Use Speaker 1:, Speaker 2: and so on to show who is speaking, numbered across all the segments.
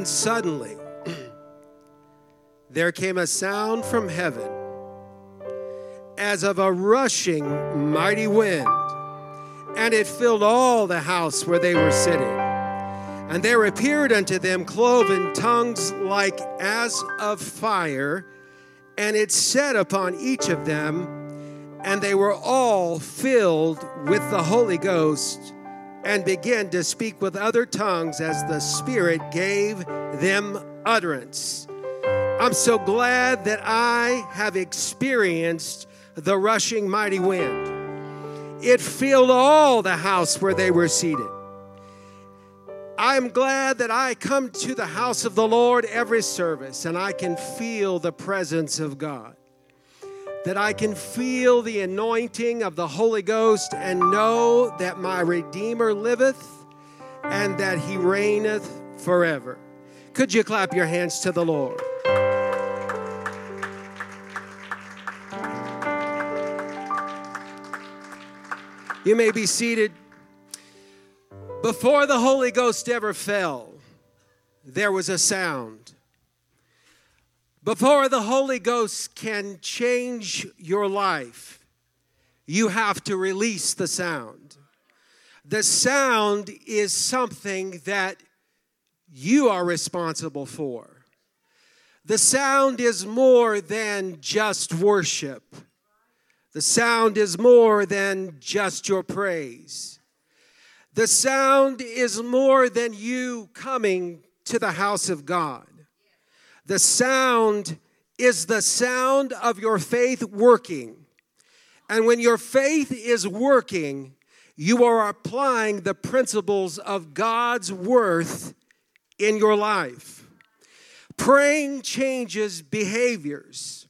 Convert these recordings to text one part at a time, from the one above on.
Speaker 1: And suddenly, there came a sound from heaven as of a rushing mighty wind, and it filled all the house where they were sitting. And there appeared unto them cloven tongues like as of fire, and it set upon each of them, and they were all filled with the Holy Ghost and began to speak with other tongues as the Spirit gave them utterance. I'm so glad that I have experienced the rushing mighty wind. It filled all the house where they were seated. I'm glad that I come to the house of the Lord every service and I can feel the presence of God that I can feel the anointing of the Holy Ghost and know that my Redeemer liveth and that he reigneth forever. Could you clap your hands to the Lord? You may be seated. Before the Holy Ghost ever fell, there was a sound. Before the Holy Ghost can change your life, you have to release the sound. The sound is something that you are responsible for. The sound is more than just worship. The sound is more than just your praise. The sound is more than you coming to the house of God. The sound is the sound of your faith working. And when your faith is working, you are applying the principles of God's worth in your life. Praying changes behaviors.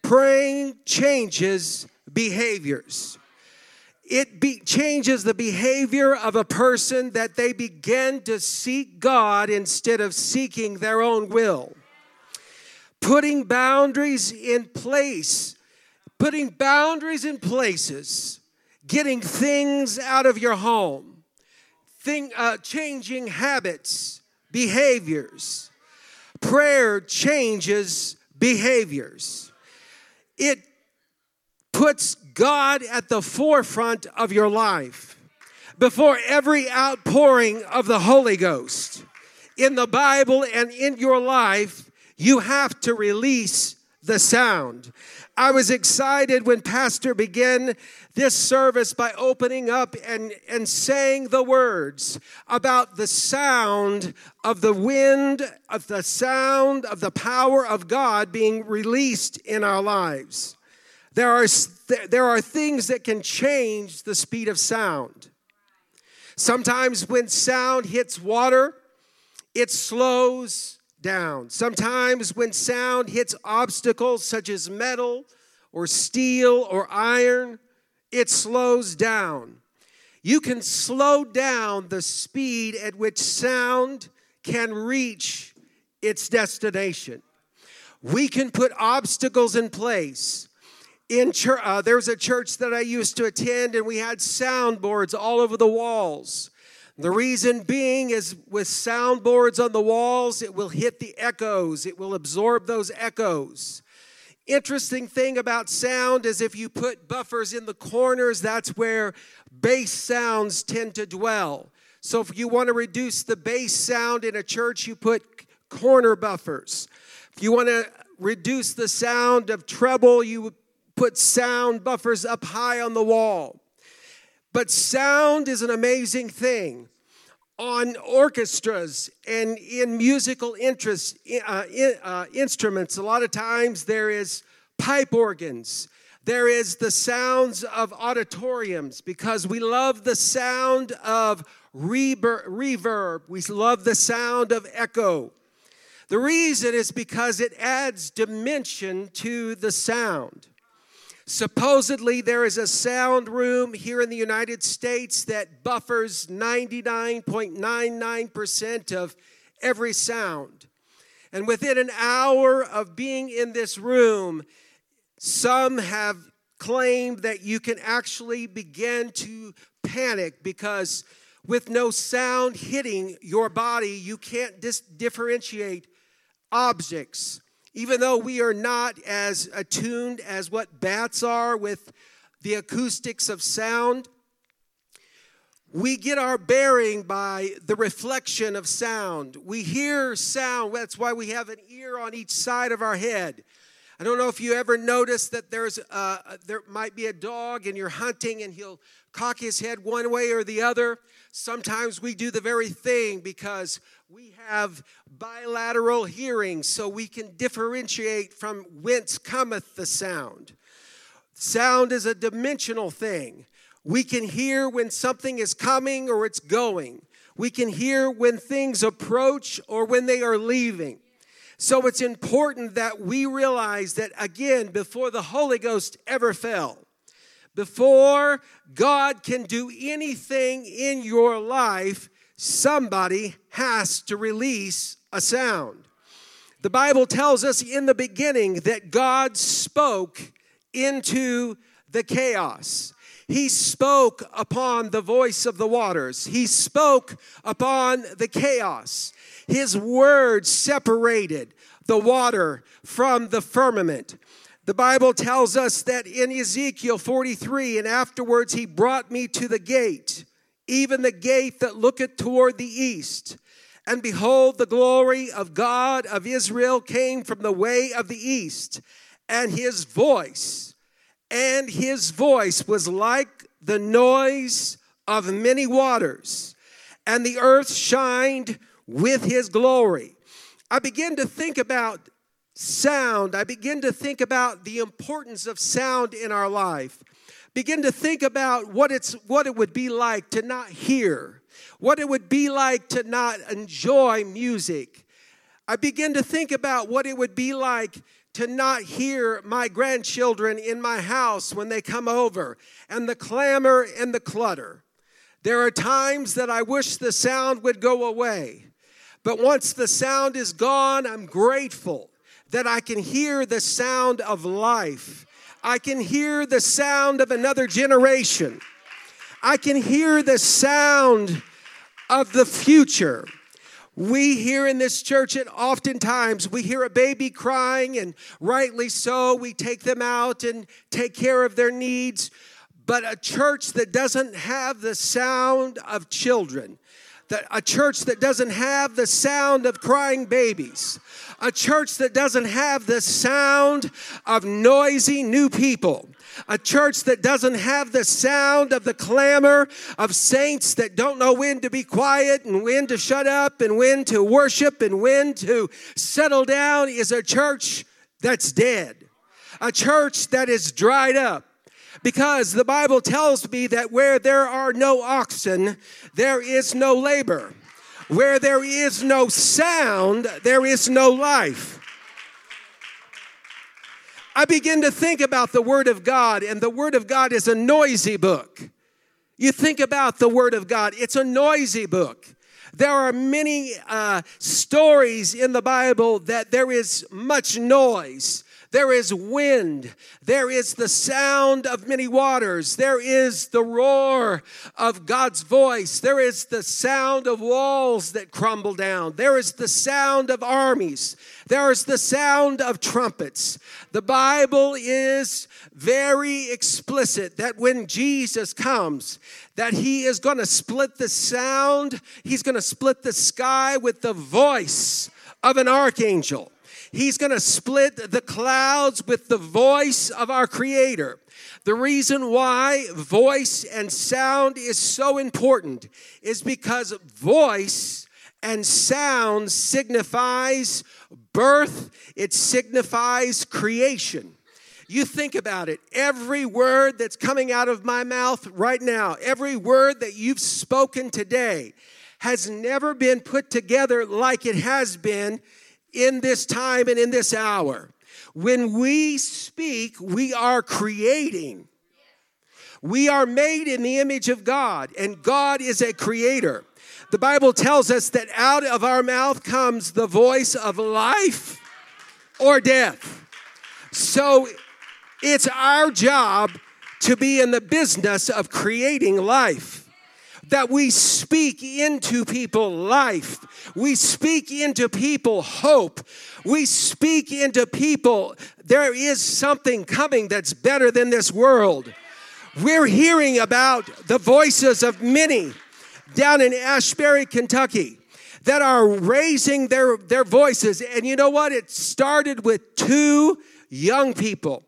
Speaker 1: Praying changes behaviors. It be, changes the behavior of a person that they begin to seek God instead of seeking their own will putting boundaries in place, putting boundaries in places, getting things out of your home, thing, uh, changing habits, behaviors. Prayer changes behaviors. It puts God at the forefront of your life before every outpouring of the Holy Ghost. In the Bible and in your life, you have to release the sound. I was excited when Pastor began this service by opening up and, and saying the words about the sound of the wind, of the sound of the power of God being released in our lives. There are, there are things that can change the speed of sound. Sometimes when sound hits water, it slows down. Sometimes, when sound hits obstacles such as metal or steel or iron, it slows down. You can slow down the speed at which sound can reach its destination. We can put obstacles in place. In church, uh, there was a church that I used to attend, and we had soundboards all over the walls. The reason being is with soundboards on the walls, it will hit the echoes, it will absorb those echoes. Interesting thing about sound is if you put buffers in the corners, that's where bass sounds tend to dwell. So if you want to reduce the bass sound in a church, you put corner buffers. If you want to reduce the sound of treble, you put sound buffers up high on the wall. But sound is an amazing thing. On orchestras and in musical uh, in, uh, instruments, a lot of times there is pipe organs. There is the sounds of auditoriums because we love the sound of rever- reverb. We love the sound of echo. The reason is because it adds dimension to the sound. Supposedly, there is a sound room here in the United States that buffers 99.99% of every sound. And within an hour of being in this room, some have claimed that you can actually begin to panic because with no sound hitting your body, you can't dis- differentiate objects. Even though we are not as attuned as what bats are with the acoustics of sound, we get our bearing by the reflection of sound. We hear sound, that's why we have an ear on each side of our head. I don't know if you ever noticed that there's a, there might be a dog and you're hunting and he'll cock his head one way or the other. Sometimes we do the very thing because we have bilateral hearing so we can differentiate from whence cometh the sound. Sound is a dimensional thing. We can hear when something is coming or it's going. We can hear when things approach or when they are leaving. So it's important that we realize that, again, before the Holy Ghost ever fell, before God can do anything in your life, somebody has to release a sound. The Bible tells us in the beginning that God spoke into the chaos. He spoke upon the voice of the waters. He spoke upon the chaos. His word separated the water from the firmament. The Bible tells us that in Ezekiel 43, and afterwards he brought me to the gate, even the gate that looketh toward the east. And behold, the glory of God of Israel came from the way of the east, and his voice and his voice was like the noise of many waters, and the earth shined with his glory. I begin to think about sound. I begin to think about the importance of sound in our life. Begin to think about what it's what it would be like to not hear, what it would be like to not enjoy music. I begin to think about what it would be like to not hear my grandchildren in my house when they come over and the clamor and the clutter. There are times that I wish the sound would go away. But once the sound is gone, I'm grateful that I can hear the sound of life. I can hear the sound of another generation. I can hear the sound of the future. We here in this church, and oftentimes we hear a baby crying, and rightly so, we take them out and take care of their needs. But a church that doesn't have the sound of children, that a church that doesn't have the sound of crying babies, a church that doesn't have the sound of noisy new people, a church that doesn't have the sound of the clamor of saints that don't know when to be quiet and when to shut up and when to worship and when to settle down is a church that's dead, a church that is dried up. Because the Bible tells me that where there are no oxen, there is no labor. Where there is no sound, there is no life. I begin to think about the Word of God, and the Word of God is a noisy book. You think about the Word of God, it's a noisy book. There are many uh, stories in the Bible that there is much noise. There is wind. There is the sound of many waters. There is the roar of God's voice. There is the sound of walls that crumble down. There is the sound of armies. There is the sound of trumpets. The Bible is very explicit that when Jesus comes, that he is going to split the sound, he's going to split the sky with the voice of an archangel. He's going to split the clouds with the voice of our Creator. The reason why voice and sound is so important is because voice and sound signifies birth, it signifies creation. You think about it. Every word that's coming out of my mouth right now, every word that you've spoken today, has never been put together like it has been in this time and in this hour. When we speak, we are creating. We are made in the image of God, and God is a creator. The Bible tells us that out of our mouth comes the voice of life or death. So it's our job to be in the business of creating life. That we speak into people life. We speak into people hope. We speak into people there is something coming that's better than this world. We're hearing about the voices of many down in Asbury, Kentucky that are raising their, their voices. And you know what? It started with two young people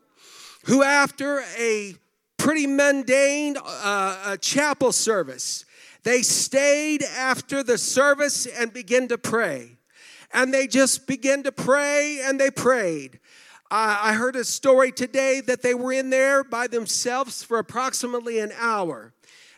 Speaker 1: who, after a pretty mundane uh, chapel service, they stayed after the service and began to pray. And they just began to pray and they prayed. Uh, I heard a story today that they were in there by themselves for approximately an hour.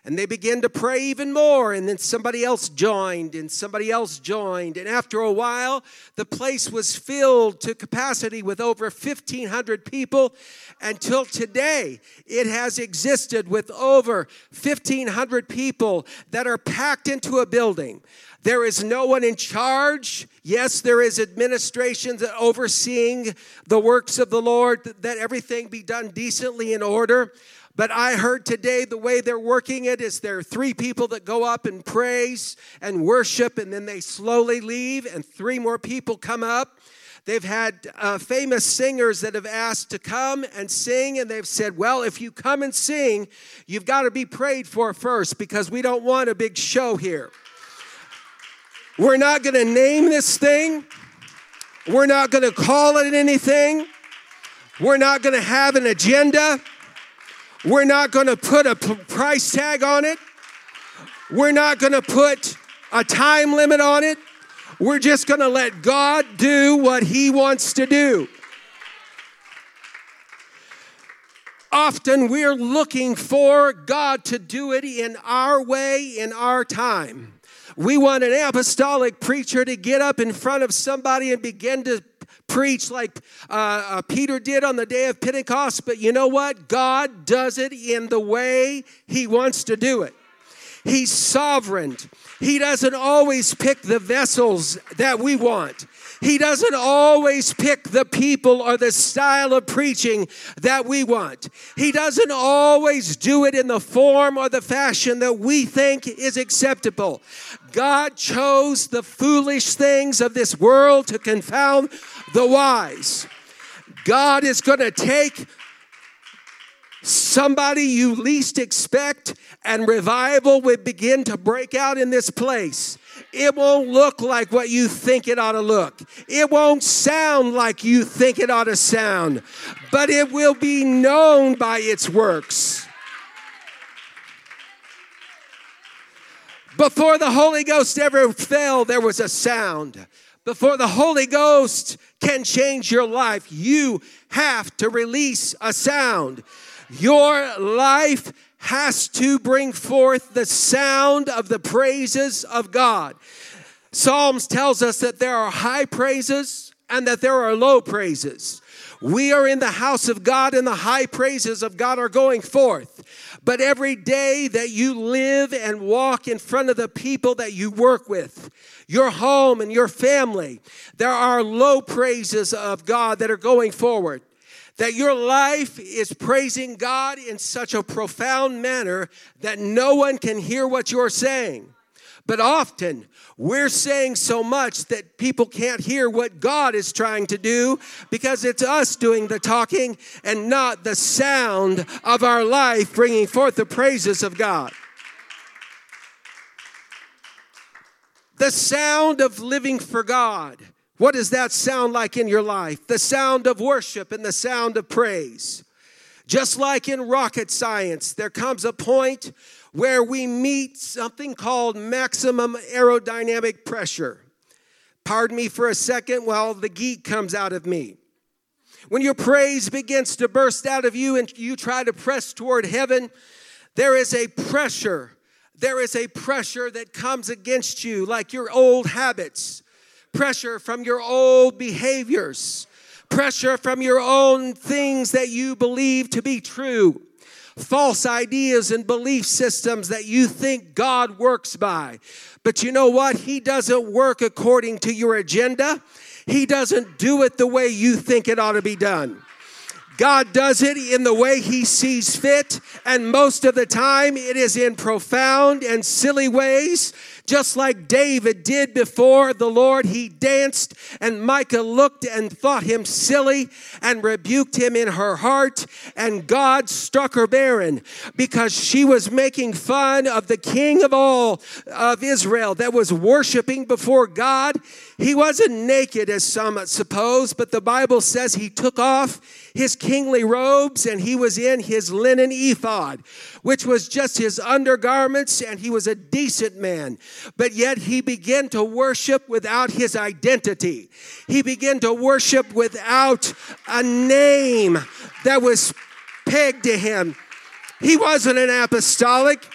Speaker 1: And they began to pray even more, and then somebody else joined, and somebody else joined. And after a while, the place was filled to capacity with over 1,500 people. Until today, it has existed with over 1,500 people that are packed into a building. There is no one in charge. Yes, there is administration that overseeing the works of the Lord, that everything be done decently in order. But I heard today the way they're working it is there are three people that go up and praise and worship, and then they slowly leave, and three more people come up. They've had uh, famous singers that have asked to come and sing, and they've said, Well, if you come and sing, you've got to be prayed for first because we don't want a big show here. We're not going to name this thing, we're not going to call it anything, we're not going to have an agenda. We're not going to put a price tag on it. We're not going to put a time limit on it. We're just going to let God do what He wants to do. Often we're looking for God to do it in our way, in our time. We want an apostolic preacher to get up in front of somebody and begin to preach like uh, uh, Peter did on the day of Pentecost, but you know what? God does it in the way He wants to do it. He's sovereign. He doesn't always pick the vessels that we want. He doesn't always pick the people or the style of preaching that we want. He doesn't always do it in the form or the fashion that we think is acceptable. God chose the foolish things of this world to confound the wise. God is going to take somebody you least expect, and revival will begin to break out in this place. It won't look like what you think it ought to look. It won't sound like you think it ought to sound, but it will be known by its works. Before the Holy Ghost ever fell, there was a sound. Before the Holy Ghost can change your life, you have to release a sound. Your life has to bring forth the sound of the praises of God. Psalms tells us that there are high praises and that there are low praises. We are in the house of God and the high praises of God are going forth. But every day that you live and walk in front of the people that you work with, your home and your family, there are low praises of God that are going forward that your life is praising God in such a profound manner that no one can hear what you're saying. But often we're saying so much that people can't hear what God is trying to do because it's us doing the talking and not the sound of our life bringing forth the praises of God. The sound of living for God what does that sound like in your life? The sound of worship and the sound of praise. Just like in rocket science, there comes a point where we meet something called maximum aerodynamic pressure. Pardon me for a second while the geek comes out of me. When your praise begins to burst out of you and you try to press toward heaven, there is a pressure. There is a pressure that comes against you, like your old habits pressure from your old behaviors, pressure from your own things that you believe to be true, false ideas and belief systems that you think God works by. But you know what? He doesn't work according to your agenda, He doesn't do it the way you think it ought to be done. God does it in the way He sees fit, and most of the time it is in profound and silly ways. Just like David did before the Lord, he danced, and Michal looked and thought him silly and rebuked him in her heart, and God struck her barren because she was making fun of the king of all of Israel that was worshiping before God. He wasn't naked, as some suppose, but the Bible says he took off his kingly robes and he was in his linen ephod, which was just his undergarments, and he was a decent man. But yet he began to worship without his identity. He began to worship without a name that was pegged to him. He wasn't an apostolic,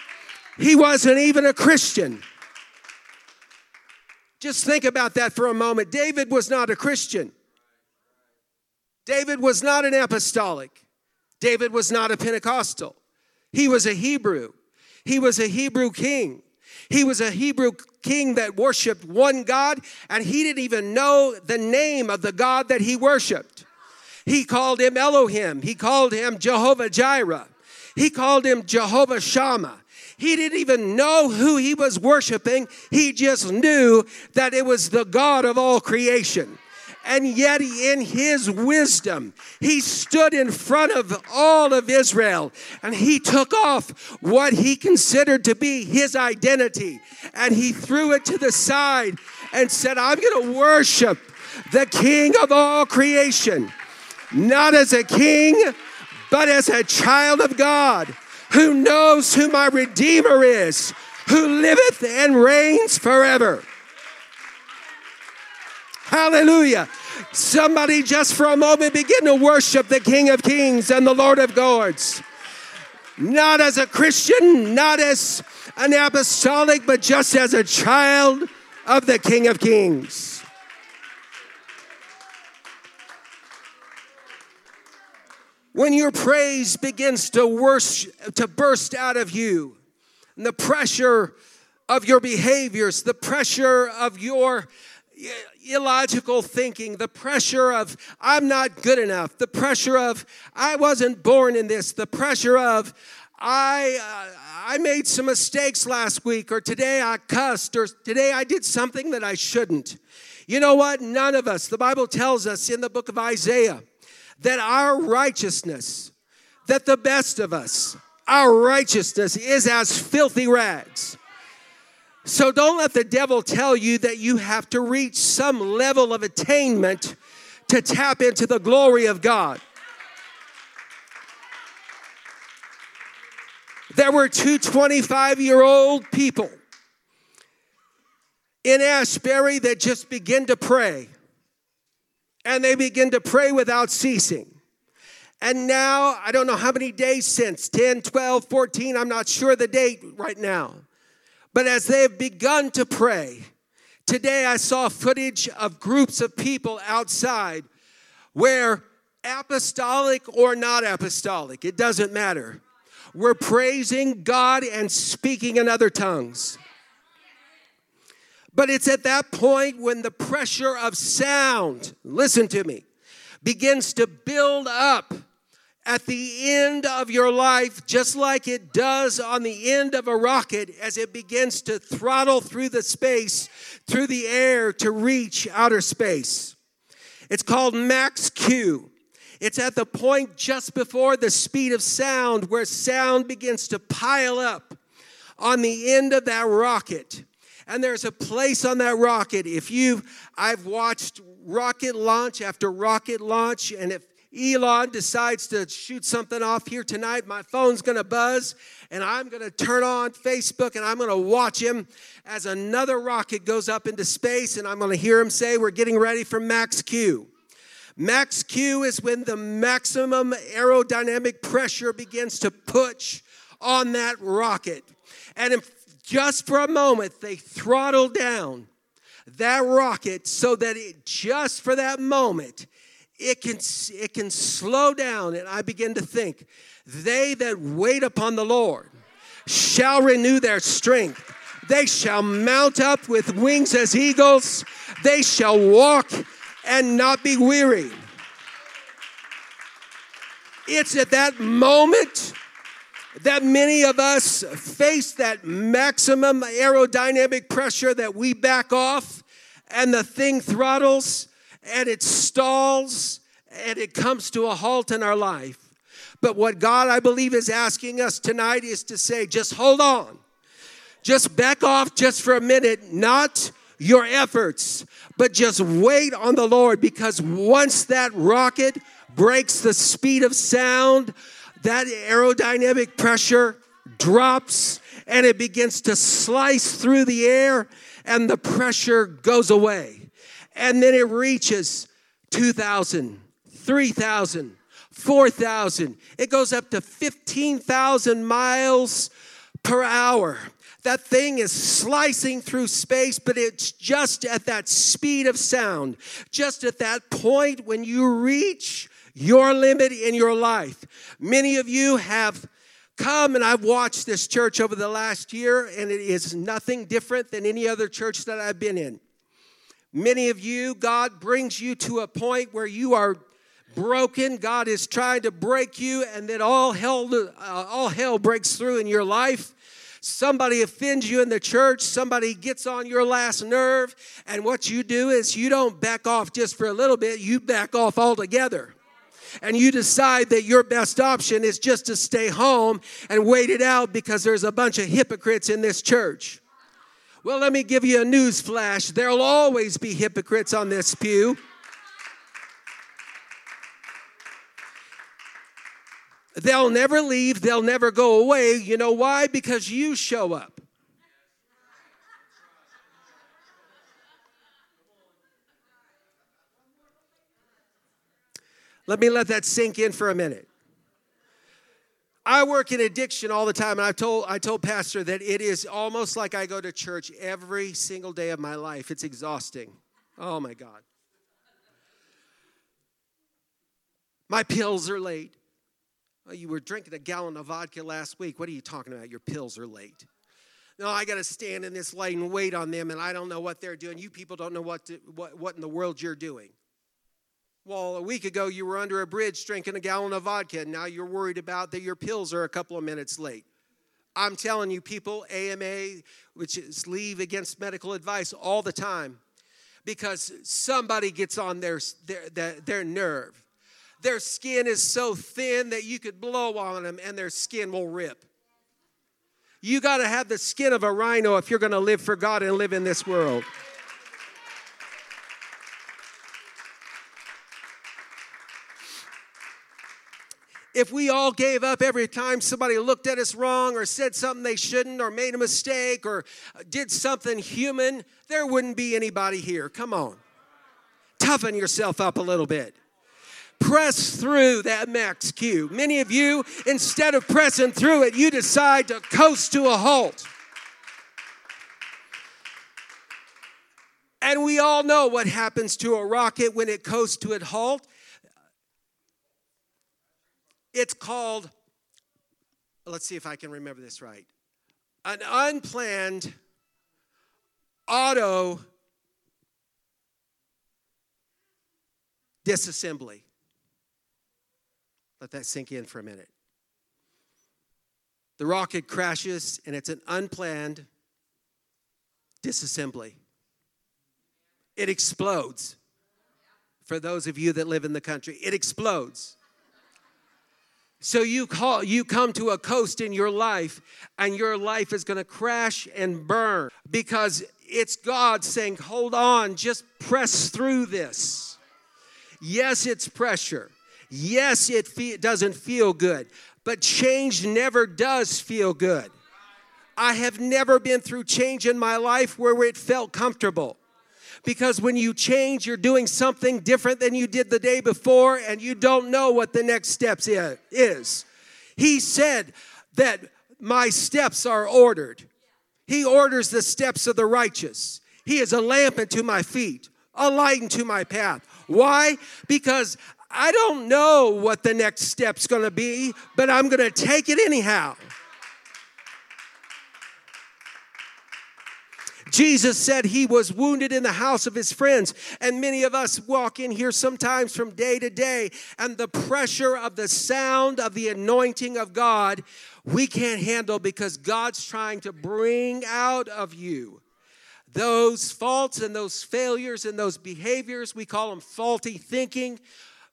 Speaker 1: he wasn't even a Christian. Just think about that for a moment. David was not a Christian. David was not an apostolic. David was not a Pentecostal. He was a Hebrew. He was a Hebrew king. He was a Hebrew king that worshiped one God, and he didn't even know the name of the God that he worshiped. He called him Elohim. He called him Jehovah Jireh. He called him Jehovah Shammah. He didn't even know who he was worshiping. He just knew that it was the God of all creation. And yet, in his wisdom, he stood in front of all of Israel and he took off what he considered to be his identity and he threw it to the side and said, I'm going to worship the King of all creation, not as a king, but as a child of God who knows who my Redeemer is, who liveth and reigns forever. Hallelujah. Somebody just for a moment begin to worship the King of Kings and the Lord of Lords. Not as a Christian, not as an apostolic, but just as a child of the King of Kings. When your praise begins to, worship, to burst out of you, and the pressure of your behaviors, the pressure of your illogical thinking, the pressure of I'm not good enough, the pressure of I wasn't born in this, the pressure of I uh, I made some mistakes last week or today I cussed or today I did something that I shouldn't. You know what? None of us. The Bible tells us in the book of Isaiah that our righteousness, that the best of us, our righteousness is as filthy rags. So don't let the devil tell you that you have to reach some level of attainment to tap into the glory of God. There were two 25 year old people in Asbury that just began to pray and they begin to pray without ceasing. And now, I don't know how many days since 10, 12, 14, I'm not sure the date right now. But as they have begun to pray, today I saw footage of groups of people outside where apostolic or not apostolic, it doesn't matter. We're praising God and speaking in other tongues. But it's at that point when the pressure of sound, listen to me, begins to build up at the end of your life, just like it does on the end of a rocket as it begins to throttle through the space, through the air to reach outer space. It's called max Q. It's at the point just before the speed of sound where sound begins to pile up on the end of that rocket. And there's a place on that rocket. If you, I've watched rocket launch after rocket launch, and if Elon decides to shoot something off here tonight, my phone's gonna buzz, and I'm gonna turn on Facebook and I'm gonna watch him as another rocket goes up into space, and I'm gonna hear him say, We're getting ready for Max Q. Max Q is when the maximum aerodynamic pressure begins to push on that rocket. And just for a moment, they throttle down that rocket so that it just for that moment it can it can slow down. And i begin to think they that wait upon the lord shall renew their strength. They shall mount up with wings as eagles. They shall walk and not be weary. It's at that moment that many of us face that maximum aerodynamic pressure that we back off and the thing throttles and it stalls and it comes to a halt in our life. But what God, I believe, is asking us tonight is to say, just hold on. Just back off just for a minute, not your efforts, but just wait on the Lord because once that rocket breaks the speed of sound, that aerodynamic pressure drops and it begins to slice through the air and the pressure goes away. And then it reaches 2,000, 3,000, 4,000. It goes up to 15,000 miles per hour. That thing is slicing through space, but it's just at that speed of sound, just at that point when you reach your limit in your life. Many of you have come and I've watched this church over the last year, and it is nothing different than any other church that I've been in. Many of you, God brings you to a point where you are broken. God is trying to break you, and then all hell, uh, all hell breaks through in your life. Somebody offends you in the church, somebody gets on your last nerve, and what you do is you don't back off just for a little bit, you back off altogether and you decide that your best option is just to stay home and wait it out because there's a bunch of hypocrites in this church. Well, let me give you a news flash. There'll always be hypocrites on this pew. They'll never leave, they'll never go away. You know why? Because you show up. Let me let that sink in for a minute. I work in addiction all the time, and I told I told Pastor that it is almost like I go to church every single day of my life. It's exhausting. Oh my God. My pills are late. Oh, you were drinking a gallon of vodka last week. What are you talking about? Your pills are late. No, I got to stand in this light and wait on them, and I don't know what they're doing. You people don't know what, to, what, what in the world you're doing. Well, a week ago you were under a bridge drinking a gallon of vodka, and now you're worried about that your pills are a couple of minutes late. I'm telling you, people, AMA, which is leave against medical advice all the time, because somebody gets on their, their, their, nerve. Their skin is so thin that you could blow on them and their skin will rip. You got to have the skin of a rhino if you're going to live for God and live in this world. If we all gave up every time somebody looked at us wrong or said something they shouldn't or made a mistake or did something human, there wouldn't be anybody here. Come on. Toughen yourself up a little bit. Press through that max Q. Many of you, instead of pressing through it, you decide to coast to a halt. And we all know what happens to a rocket when it coasts to a halt it's called, let's see if I can remember this right, an unplanned auto disassembly. Let that sink in for a minute. The rocket crashes and it's an unplanned disassembly. It explodes. For those of you that live in the country, it explodes. So you call you come to a coast in your life and your life is going to crash and burn because it's God saying, "Hold on, just press through this." Yes, it's pressure. Yes, it fe- doesn't feel good, but change never does feel good. I have never been through change in my life where it felt comfortable because when you change, you're doing something different than you did the day before, and you don't know what the next steps is. He said that my steps are ordered. He orders the steps of the righteous. He is a lamp unto my feet, a light unto my path. Why? Because I don't know what the next step's gonna be, but I'm gonna take it anyhow. Jesus said he was wounded in the house of his friends. And many of us walk in here sometimes from day to day, and the pressure of the sound of the anointing of God we can't handle because God's trying to bring out of you those faults and those failures and those behaviors. We call them faulty thinking.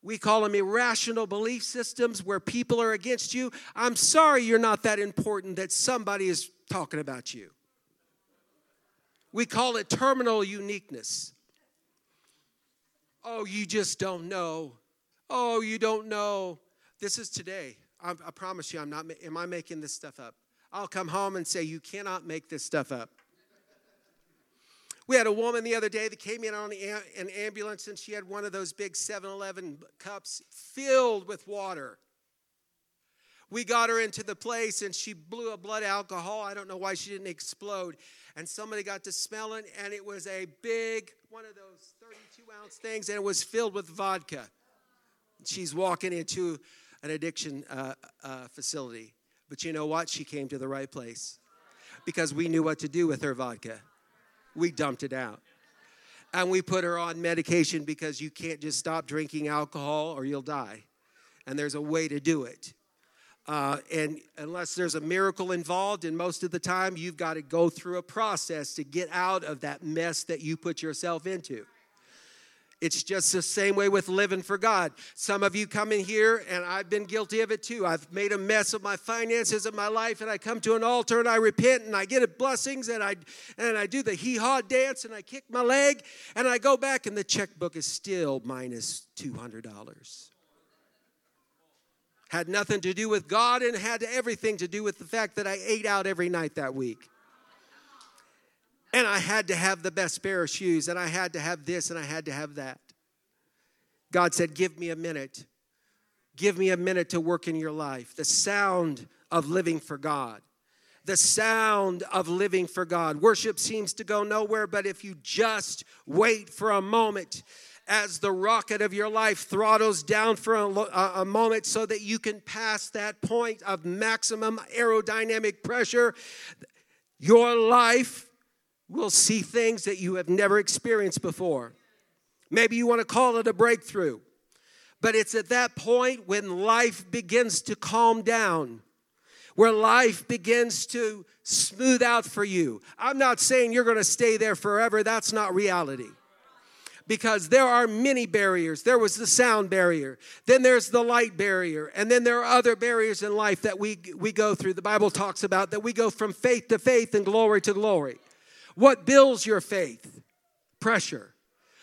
Speaker 1: We call them irrational belief systems where people are against you. I'm sorry you're not that important that somebody is talking about you. We call it terminal uniqueness. Oh, you just don't know. Oh, you don't know. This is today. I, I promise you, I'm not. Am I making this stuff up? I'll come home and say, You cannot make this stuff up. We had a woman the other day that came in on an ambulance and she had one of those big 7 Eleven cups filled with water. We got her into the place and she blew a blood alcohol. I don't know why she didn't explode. And somebody got to smell it and it was a big, one of those 32 ounce things and it was filled with vodka. She's walking into an addiction uh, uh, facility. But you know what? She came to the right place because we knew what to do with her vodka. We dumped it out. And we put her on medication because you can't just stop drinking alcohol or you'll die. And there's a way to do it. Uh, and unless there's a miracle involved, and most of the time you've got to go through a process to get out of that mess that you put yourself into. It's just the same way with living for God. Some of you come in here, and I've been guilty of it too. I've made a mess of my finances of my life, and I come to an altar and I repent and I get blessings and I and I do the hee haw dance and I kick my leg and I go back and the checkbook is still minus two hundred dollars had nothing to do with God and had everything to do with the fact that I ate out every night that week. And I had to have the best pair of shoes, and I had to have this, and I had to have that. God said, Give me a minute. Give me a minute to work in your life. The sound of living for God. The sound of living for God. Worship seems to go nowhere, but if you just wait for a moment, as the rocket of your life throttles down for a, a, moment so that you can pass that point of maximum aerodynamic pressure, your life will see things that you have never experienced before. Maybe you want to call it a breakthrough, but it's at that point when life begins to calm down where life begins to smooth out for you. I'm not saying you're going to stay there forever, that's not reality because there are many barriers. There was the sound barrier, then there's the light barrier, and then there are other barriers in life that we, we go through. The Bible talks about that we go from faith to faith and glory to glory. What builds your faith? Pressure.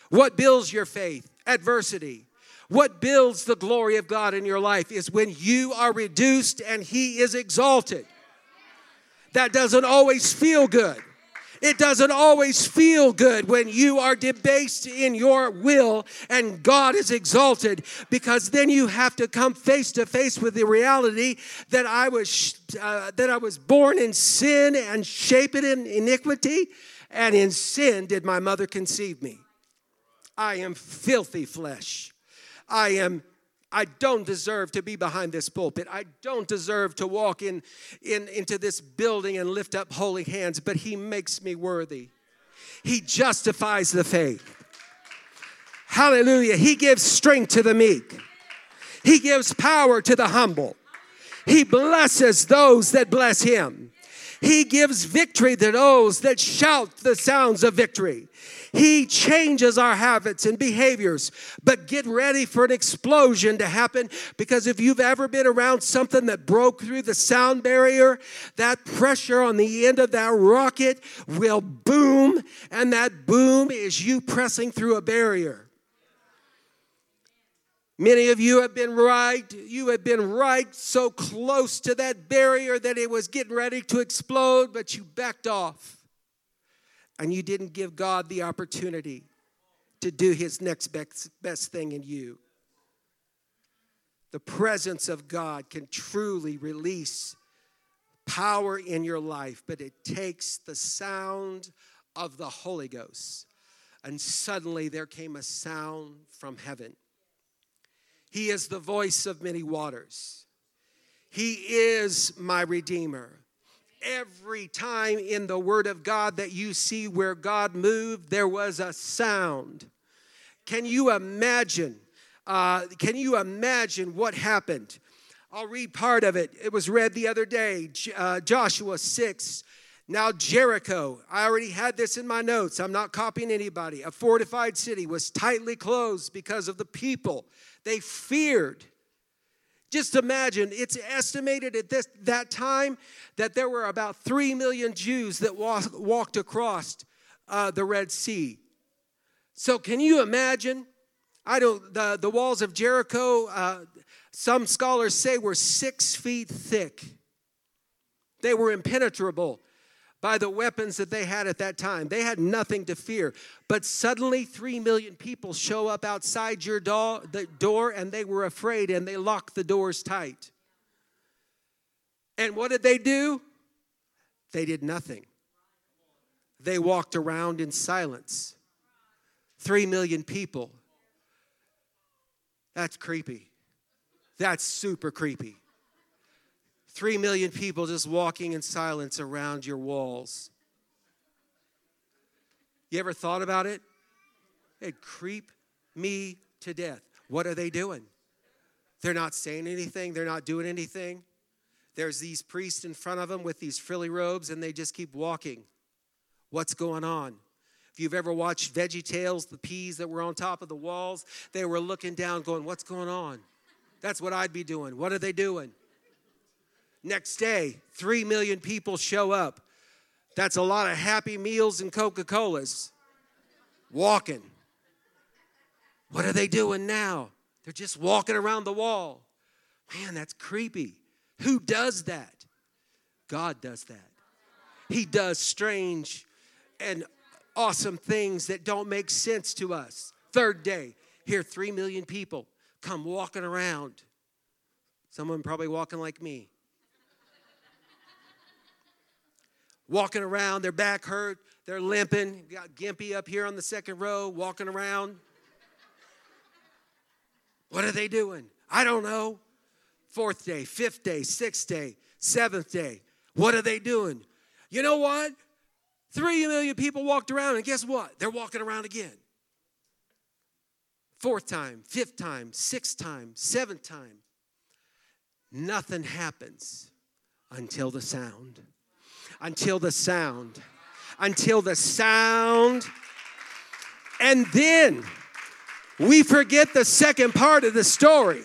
Speaker 1: What builds your faith? Adversity. What builds the glory of God in your life is when you are reduced and He is exalted. That doesn't always feel good. It doesn't always feel good when you are debased in your will and God is exalted because then you have to come face to face with the reality that I was uh, that I was born in sin and shaped in iniquity and in sin did my mother conceive me. I am filthy flesh. I am I don't deserve to be behind this pulpit. I don't deserve to walk in, in, into this building and lift up holy hands, but He makes me worthy. He justifies the faith. Hallelujah. He gives strength to the meek, He gives power to the humble. He blesses those that bless Him. He gives victory to those that shout the sounds of victory. He changes our habits and behaviors. But get ready for an explosion to happen because if you've ever been around something that broke through the sound barrier, that pressure on the end of that rocket will boom, and that boom is you pressing through a barrier. Many of you have been right. You have been right so close to that barrier that it was getting ready to explode, but you backed off and you didn't give God the opportunity to do his next best, best thing in you. The presence of God can truly release power in your life, but it takes the sound of the Holy Ghost. And suddenly there came a sound from heaven. He is the voice of many waters. He is my Redeemer. Every time in the Word of God that you see where God moved, there was a sound. Can you imagine? Uh, can you imagine what happened? I'll read part of it. It was read the other day, uh, Joshua 6. Now, Jericho, I already had this in my notes. I'm not copying anybody. A fortified city was tightly closed because of the people. They feared. Just imagine, it's estimated at this, that time that there were about 3 million Jews that walk, walked across uh, the Red Sea. So, can you imagine? I don't, the, the walls of Jericho, uh, some scholars say were six feet thick. They were impenetrable by the weapons that they had at that time. They had nothing to fear. But suddenly, three million people show up outside your door, the door and they were afraid and they locked the doors tight. And what did they do? They did nothing. They walked around in silence. Three million people. That's creepy. That's super creepy. Three million people just walking in silence around your walls. You ever thought about it? It'd creep me to death. What are they doing? They're not saying anything, they're not doing anything. There's these priests in front of them with these frilly robes, and they just keep walking. What's going on? If you've ever watched Veggie Tales, the peas that were on top of the walls, they were looking down, going, What's going on? That's what I'd be doing. What are they doing? Next day, three million people show up. That's a lot of happy meals and Coca Colas. Walking. What are they doing now? They're just walking around the wall. Man, that's creepy. Who does that? God does that. He does strange and awesome things that don't make sense to us. Third day, here, three million people come walking around. Someone probably walking like me. Walking around, their back hurt, they're limping. Got Gimpy up here on the second row, walking around. What are they doing? I don't know. Fourth day, fifth day, sixth day, seventh day. What are they doing? You know what? Three million people walked around, and guess what? They're walking around again fourth time, fifth time, sixth time, seventh time. Nothing happens until the sound. Until the sound. Until the sound. And then we forget the second part of the story.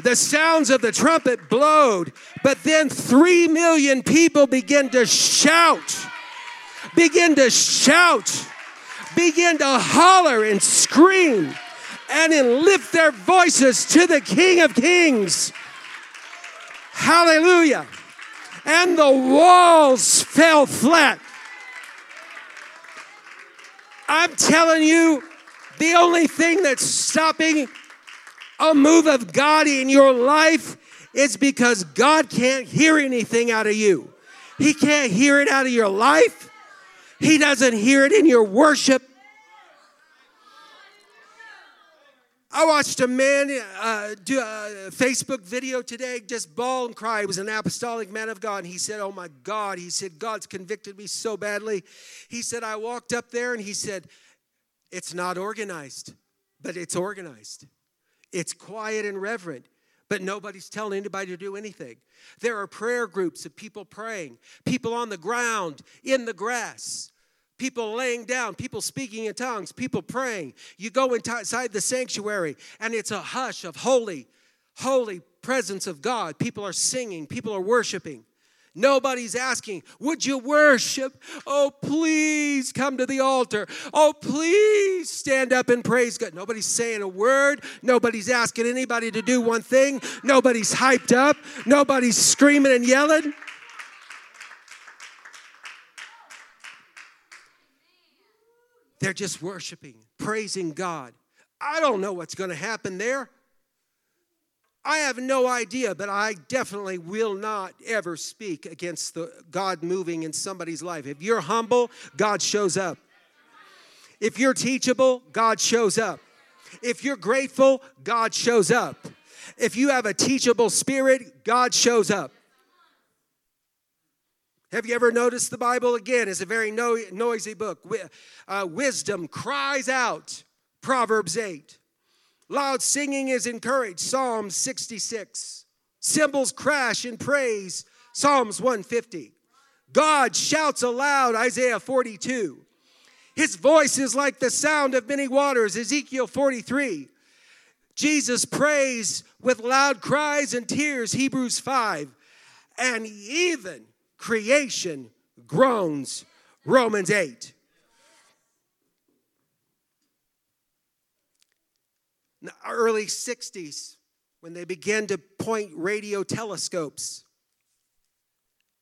Speaker 1: The sounds of the trumpet blowed, but then three million people begin to shout, begin to shout, begin to holler and scream and then lift their voices to the King of Kings. Hallelujah. And the walls fell flat. I'm telling you, the only thing that's stopping a move of God in your life is because God can't hear anything out of you. He can't hear it out of your life. He doesn't hear it in your worship. I watched a man uh, do a Facebook video today, just bawl and cry. He was an apostolic man of God. And he said, Oh my God. He said, God's convicted me so badly. He said, I walked up there and he said, It's not organized, but it's organized. It's quiet and reverent, but nobody's telling anybody to do anything. There are prayer groups of people praying, people on the ground, in the grass people laying down, people speaking in tongues, people praying. You go inside the sanctuary and it's a hush of holy, holy presence of God. People are singing, people are worshiping. Nobody's asking, Would you worship? Oh, please come to the altar. Oh, please stand up and praise God. Nobody's saying a word. Nobody's asking anybody to do one thing. Nobody's hyped up. Nobody's screaming and yelling. They're just worshiping, praising God. I don't know what's going to happen there. I have no idea, but I definitely will not ever speak against the God moving in somebody's life. If you're humble, God shows up. If you're teachable, God shows up. If you're grateful, God shows up. If you have a teachable spirit, God shows up. Have you ever noticed the Bible again is a very no, noisy book? Uh, wisdom cries out, Proverbs 8. Loud singing is encouraged, Psalm 66. Cymbals crash in praise, Psalms 150. God shouts aloud, Isaiah 42. His voice is like the sound of many waters, Ezekiel 43. Jesus prays with loud cries and tears, Hebrews 5. And even creation groans, Romans 8. In the early 60s, when they began to point radio telescopes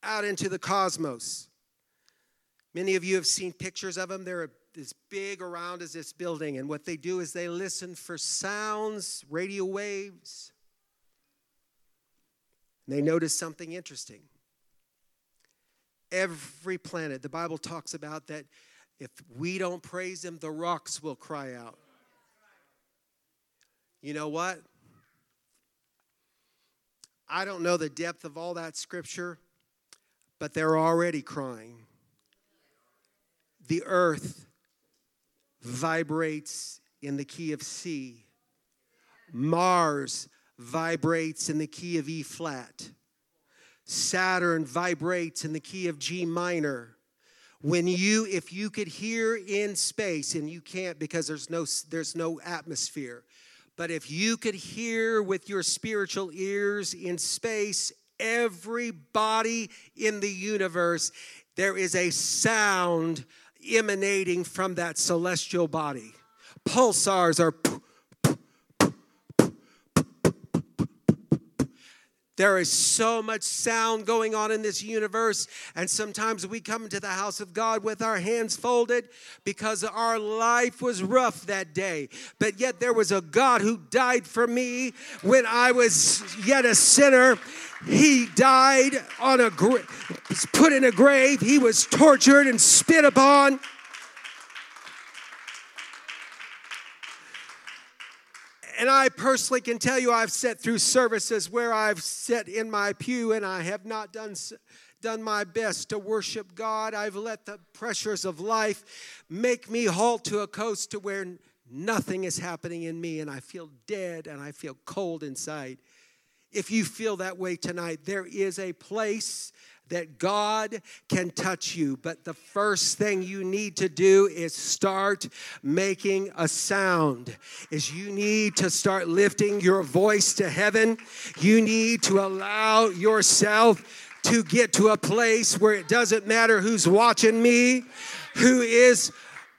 Speaker 1: out into the cosmos. Many of you have seen pictures of them. They're as big around as this building. And what they do is they listen for sounds, radio waves. And they notice something interesting. Every planet, the Bible talks about that if we don't praise Him, the rocks will cry out. You know what? I don't know the depth of all that scripture, but they're already crying. The earth vibrates in the key of C. Mars vibrates in the key of E flat. Saturn vibrates in the key of G minor. When you, if you could hear in space, and you can't because there's no, there's no atmosphere, but if you could hear with your spiritual ears in space, everybody in the universe, there is a sound emanating from that celestial body. Pulsars are There is so much sound going on in this universe, and sometimes we come into the house of God with our hands folded because our life was rough that day. But yet, there was a God who died for me when I was yet a sinner. He died on a was put in a grave. He was tortured and spit upon. And I personally can tell you, I've sat through services where I've sat in my pew and I have not done, done my best to worship God. I've let the pressures of life make me halt to a coast to where nothing is happening in me and I feel dead and I feel cold inside. If you feel that way tonight, there is a place that God can touch you. But the first thing you need to do is start making a sound. Is you need to start lifting your voice to heaven. You need to allow yourself to get to a place where it doesn't matter who's watching me, who is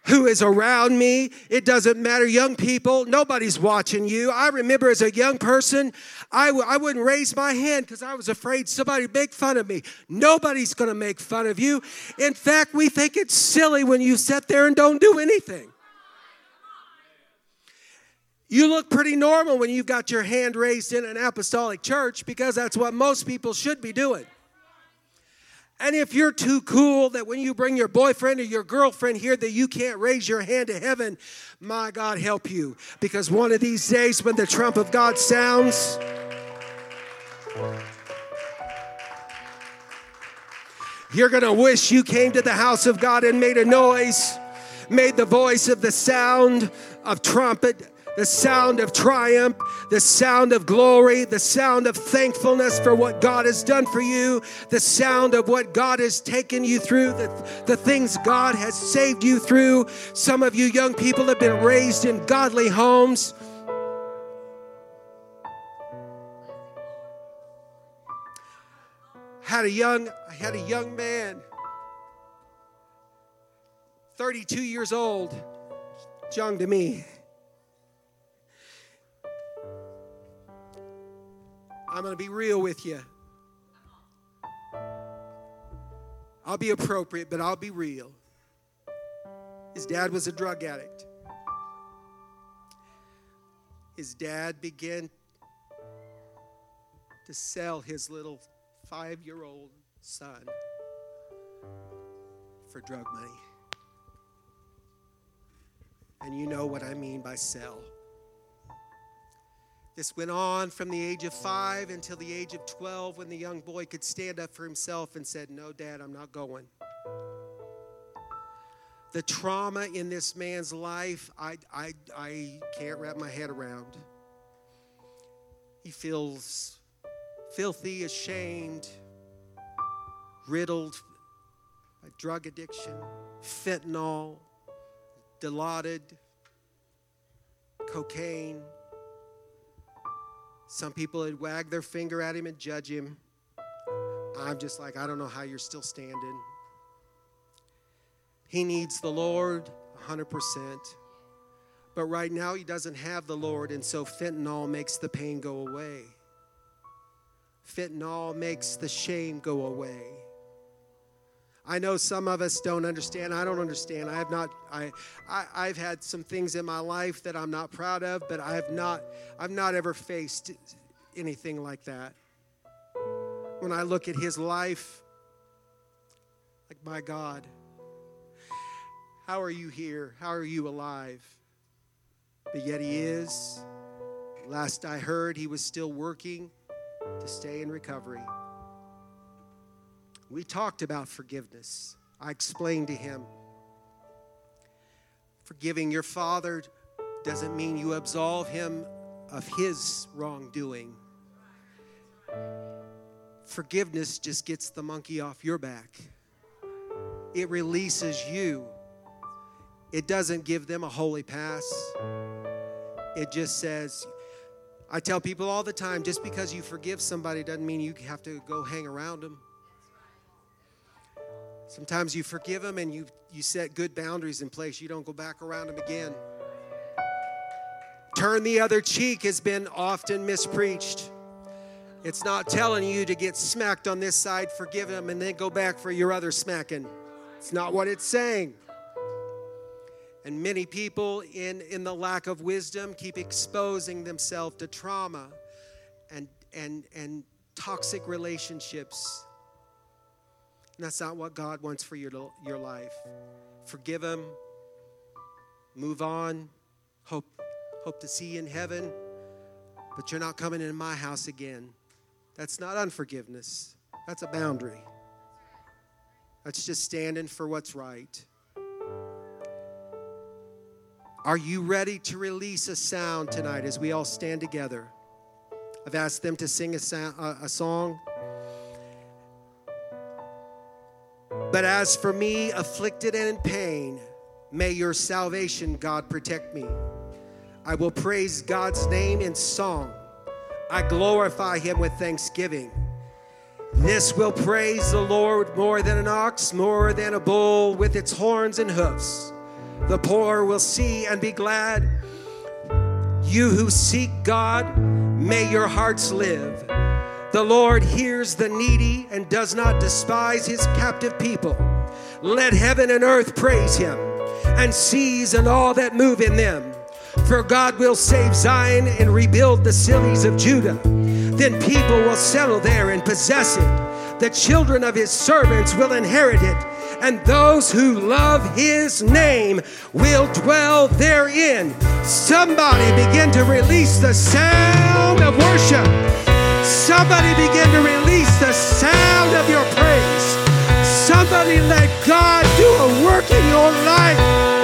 Speaker 1: who is around me. It doesn't matter. Young people, nobody's watching you. I remember as a young person, I w- I wouldn't raise my hand because I was afraid somebody would make fun of me. Nobody's going to make fun of you. In fact, we think it's silly when you sit there and don't do anything. You look pretty normal when you've got your hand raised in an apostolic church because that's what most people should be doing. And if you're too cool that when you bring your boyfriend or your girlfriend here that you can't raise your hand to heaven, my God help you. Because one of these days when the trump of God sounds, you're going to wish you came to the house of God and made a noise, made the voice of the sound of trumpet the sound of triumph, the sound of glory, the sound of thankfulness for what God has done for you, the sound of what God has taken you through, the, the things God has saved you through. Some of you young people have been raised in godly homes. Had a young, I had a young man, 32 years old, young to me. I'm going to be real with you. I'll be appropriate, but I'll be real. His dad was a drug addict. His dad began to sell his little five year old son for drug money. And you know what I mean by sell. This went on from the age of five until the age of 12 when the young boy could stand up for himself and said, No, Dad, I'm not going. The trauma in this man's life, I, I, I can't wrap my head around. He feels filthy, ashamed, riddled by drug addiction, fentanyl, dilaudid, cocaine. Some people would wag their finger at him and judge him. I'm just like, I don't know how you're still standing. He needs the Lord 100%. But right now, he doesn't have the Lord, and so fentanyl makes the pain go away. Fentanyl makes the shame go away. I know some of us don't understand. I don't understand. I have not. I, I have had some things in my life that I'm not proud of, but I have not. I've not ever faced anything like that. When I look at his life, like my God, how are you here? How are you alive? But yet he is. Last I heard, he was still working to stay in recovery. We talked about forgiveness. I explained to him forgiving your father doesn't mean you absolve him of his wrongdoing. Forgiveness just gets the monkey off your back, it releases you. It doesn't give them a holy pass. It just says, I tell people all the time just because you forgive somebody doesn't mean you have to go hang around them. Sometimes you forgive them and you, you set good boundaries in place. You don't go back around them again. Turn the other cheek has been often mispreached. It's not telling you to get smacked on this side, forgive them, and then go back for your other smacking. It's not what it's saying. And many people, in, in the lack of wisdom, keep exposing themselves to trauma and, and, and toxic relationships that's not what God wants for your, your life. Forgive Him, move on, hope, hope to see you in heaven, but you're not coming in my house again. That's not unforgiveness, that's a boundary. That's just standing for what's right. Are you ready to release a sound tonight as we all stand together? I've asked them to sing a, sound, a song. But as for me, afflicted and in pain, may your salvation, God, protect me. I will praise God's name in song. I glorify him with thanksgiving. This will praise the Lord more than an ox, more than a bull with its horns and hoofs. The poor will see and be glad. You who seek God, may your hearts live. The Lord hears the needy and does not despise his captive people. Let heaven and earth praise him, and seas and all that move in them. For God will save Zion and rebuild the cities of Judah. Then people will settle there and possess it. The children of his servants will inherit it, and those who love his name will dwell therein. Somebody begin to release the sound of worship. Somebody begin to release the sound of your praise. Somebody let God do a work in your life.